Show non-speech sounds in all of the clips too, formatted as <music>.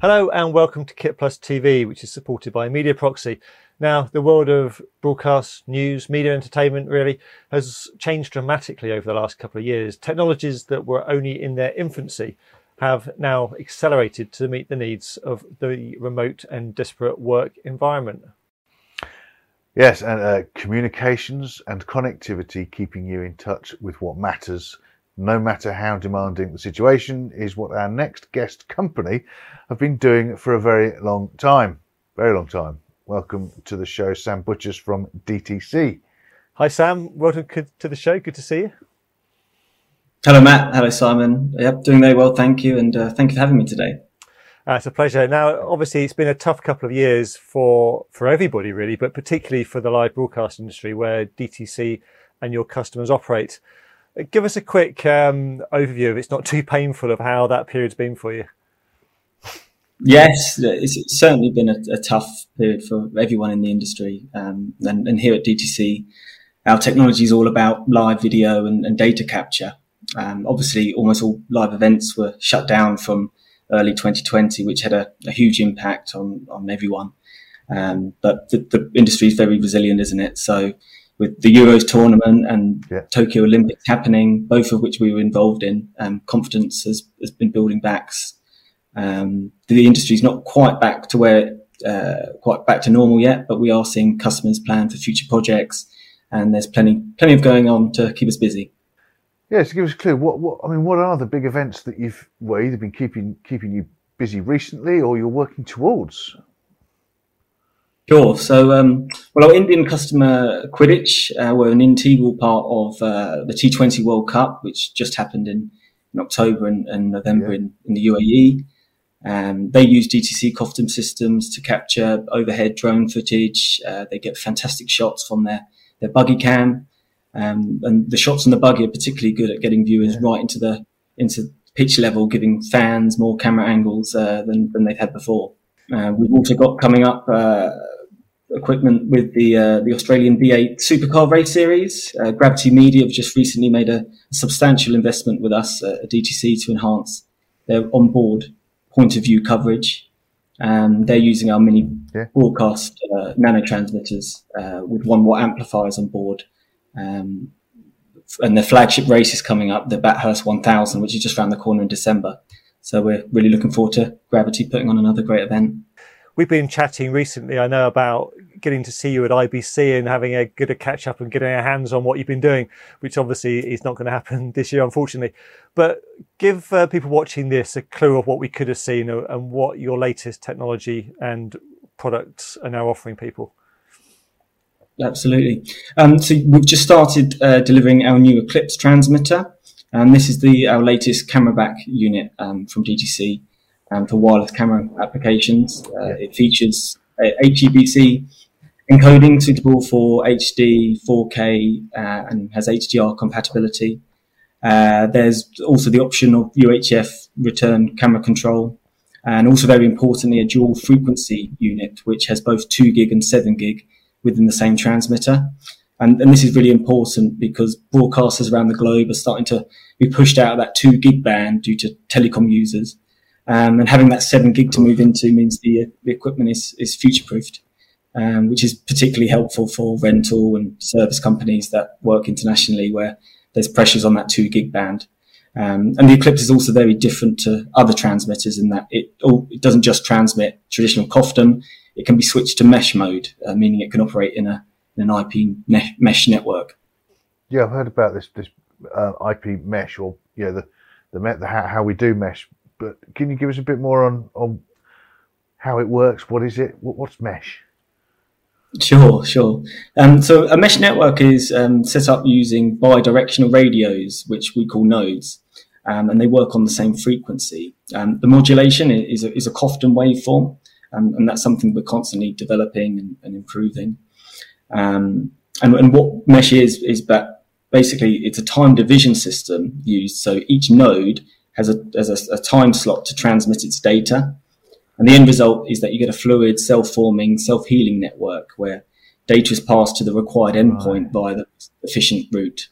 Hello and welcome to Kit Plus TV, which is supported by Media Proxy. Now, the world of broadcast, news, media entertainment really has changed dramatically over the last couple of years. Technologies that were only in their infancy have now accelerated to meet the needs of the remote and disparate work environment. Yes, and uh, communications and connectivity, keeping you in touch with what matters, no matter how demanding the situation, is what our next guest company have been doing for a very long time. Very long time. Welcome to the show, Sam Butchers from DTC. Hi, Sam. Welcome to the show. Good to see you. Hello, Matt. Hello, Simon. Yep, doing very well, thank you, and uh, thank you for having me today. Uh, it's a pleasure. Now, obviously, it's been a tough couple of years for for everybody, really, but particularly for the live broadcast industry, where DTC and your customers operate. Give us a quick um, overview, if it's not too painful, of how that period's been for you. Yes, it's certainly been a, a tough period for everyone in the industry, um, and, and, here at DTC, our technology is all about live video and, and data capture. Um, obviously, almost all live events were shut down from early 2020, which had a, a huge impact on, on everyone. Um, but the, the, industry is very resilient, isn't it? So with the Euros tournament and yeah. Tokyo Olympics happening, both of which we were involved in, um, confidence has, has been building back. Um, the industry is not quite back to where, uh, quite back to normal yet, but we are seeing customers plan for future projects and there's plenty, plenty of going on to keep us busy. Yeah, to give us a clue, what, what I mean, what are the big events that you've well, either been keeping keeping you busy recently, or you're working towards? Sure. So, um, well, our Indian customer Quidich uh, were an integral part of uh, the T20 World Cup, which just happened in, in October and, and November yeah. in, in, the UAE. Um, they use DTC COFDM systems to capture overhead drone footage. Uh, they get fantastic shots from their, their buggy cam. Um, and the shots on the buggy are particularly good at getting viewers yeah. right into the into pitch level, giving fans more camera angles uh, than, than they've had before. Uh, we've also got coming up uh, equipment with the uh, the Australian V8 Supercar Race Series. Uh, Gravity Media have just recently made a, a substantial investment with us at DTC to enhance their onboard point of view coverage. Um, they're using our mini yeah. broadcast uh, nano transmitters with one watt amplifiers on board um, and the flagship race is coming up, the Bathurst 1000, which is just around the corner in December. So we're really looking forward to Gravity putting on another great event. We've been chatting recently, I know, about getting to see you at IBC and having a good a catch up and getting our hands on what you've been doing, which obviously is not going <laughs> to happen this year, unfortunately. But give uh, people watching this a clue of what we could have seen and what your latest technology and products are now offering people. Absolutely. Um, so we've just started uh, delivering our new Eclipse transmitter, and this is the our latest camera back unit um, from DTC um, for wireless camera applications. Uh, it features HEVC encoding suitable for HD, 4K, uh, and has HDR compatibility. Uh, there's also the option of UHF return camera control, and also very importantly, a dual frequency unit which has both two gig and seven gig within the same transmitter. And, and this is really important because broadcasters around the globe are starting to be pushed out of that two gig band due to telecom users. Um, and having that seven gig to move into means the, the equipment is, is future proofed, um, which is particularly helpful for rental and service companies that work internationally where there's pressures on that two gig band. Um, and the Eclipse is also very different to other transmitters in that it, it doesn't just transmit traditional COFDM, it can be switched to mesh mode, uh, meaning it can operate in, a, in an IP ne- mesh network. Yeah, I've heard about this this uh, IP mesh, or you know the the, the how, how, we do mesh. But can you give us a bit more on on how it works? What is it? What, what's mesh? Sure, sure. Um, so a mesh network is um, set up using bidirectional radios, which we call nodes, um, and they work on the same frequency. Um, the modulation is a, is a COFDM waveform, um, and that's something we're constantly developing and, and improving. Um, and, and, what Mesh is is that basically it's a time division system used. So each node has a has a, a time slot to transmit its data, and the end result is that you get a fluid, self-forming, self-healing network where data is passed to the required endpoint via the efficient route.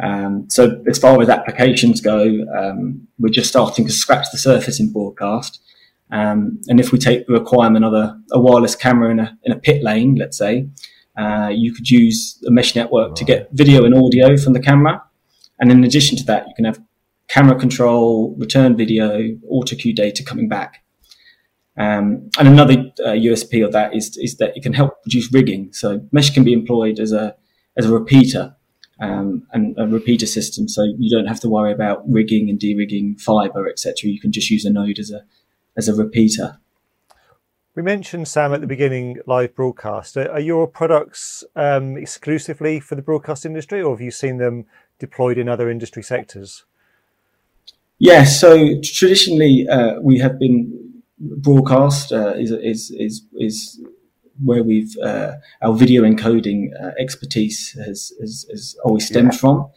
Um, so as far as applications go, um, we're just starting to scratch the surface in broadcast. Um, and if we take the requirement of a, a, wireless camera in a, in a pit lane, let's say, uh, you could use a mesh network right. to get video and audio from the camera. And in addition to that, you can have camera control, return video, auto cue data coming back. Um, and another uh, USP of that is, is that it can help reduce rigging. So mesh can be employed as a, as a repeater um, and a repeater system. So you don't have to worry about rigging and de-rigging fiber, etc. You can just use a node as a, as a repeater. We mentioned Sam at the beginning live broadcast. Are your products um, exclusively for the broadcast industry, or have you seen them deployed in other industry sectors? Yeah, so traditionally uh, we have been broadcast uh, is, is is is where we've uh, our video encoding uh, expertise has, has, has always stemmed yeah. from.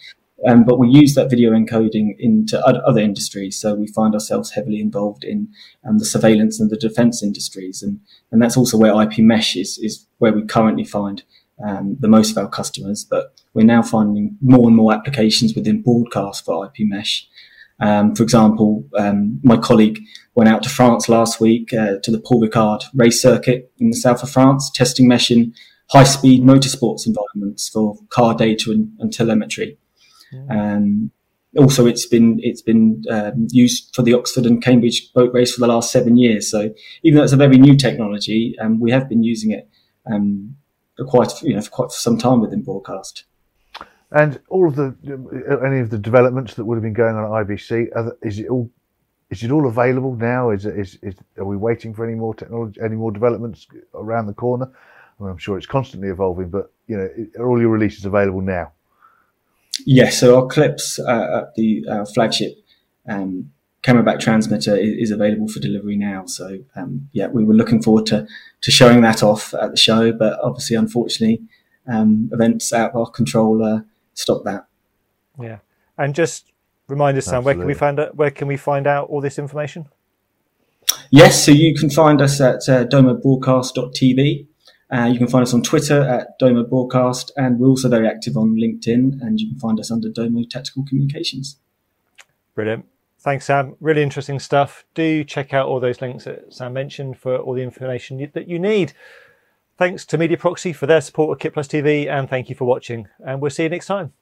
Um, but we use that video encoding into other industries. So we find ourselves heavily involved in um, the surveillance and the defense industries. And, and that's also where IP mesh is, is where we currently find um, the most of our customers. But we're now finding more and more applications within broadcast for IP mesh. Um, for example, um, my colleague went out to France last week uh, to the Paul Ricard race circuit in the south of France, testing mesh in high speed motorsports environments for car data and, and telemetry. Um, also, it's been it's been um, used for the Oxford and Cambridge boat race for the last seven years. So even though it's a very new technology, um, we have been using it um, for quite you know for quite some time within broadcast. And all of the any of the developments that would have been going on at IBC, is it all is it all available now? Is, is, is are we waiting for any more technology, any more developments around the corner? I am sure it's constantly evolving, but you know, are all your releases available now? Yes, so our Eclipse uh, at the uh, flagship um, camera back transmitter is, is, available for delivery now. So um, yeah, we were looking forward to to showing that off at the show, but obviously, unfortunately, um, events out of our control uh, stopped that. Yeah, and just remind us, Sam, where can we find out? Where can we find out all this information? Yes, so you can find us at uh, domobroadcast.tv. Uh, you can find us on Twitter at Domo Broadcast, and we're also very active on LinkedIn, and you can find us under Domo Tactical Communications. Brilliant. Thanks, Sam. Really interesting stuff. Do check out all those links that Sam mentioned for all the information that you need. Thanks to Media Proxy for their support of Kit Plus TV, and thank you for watching. And we'll see you next time.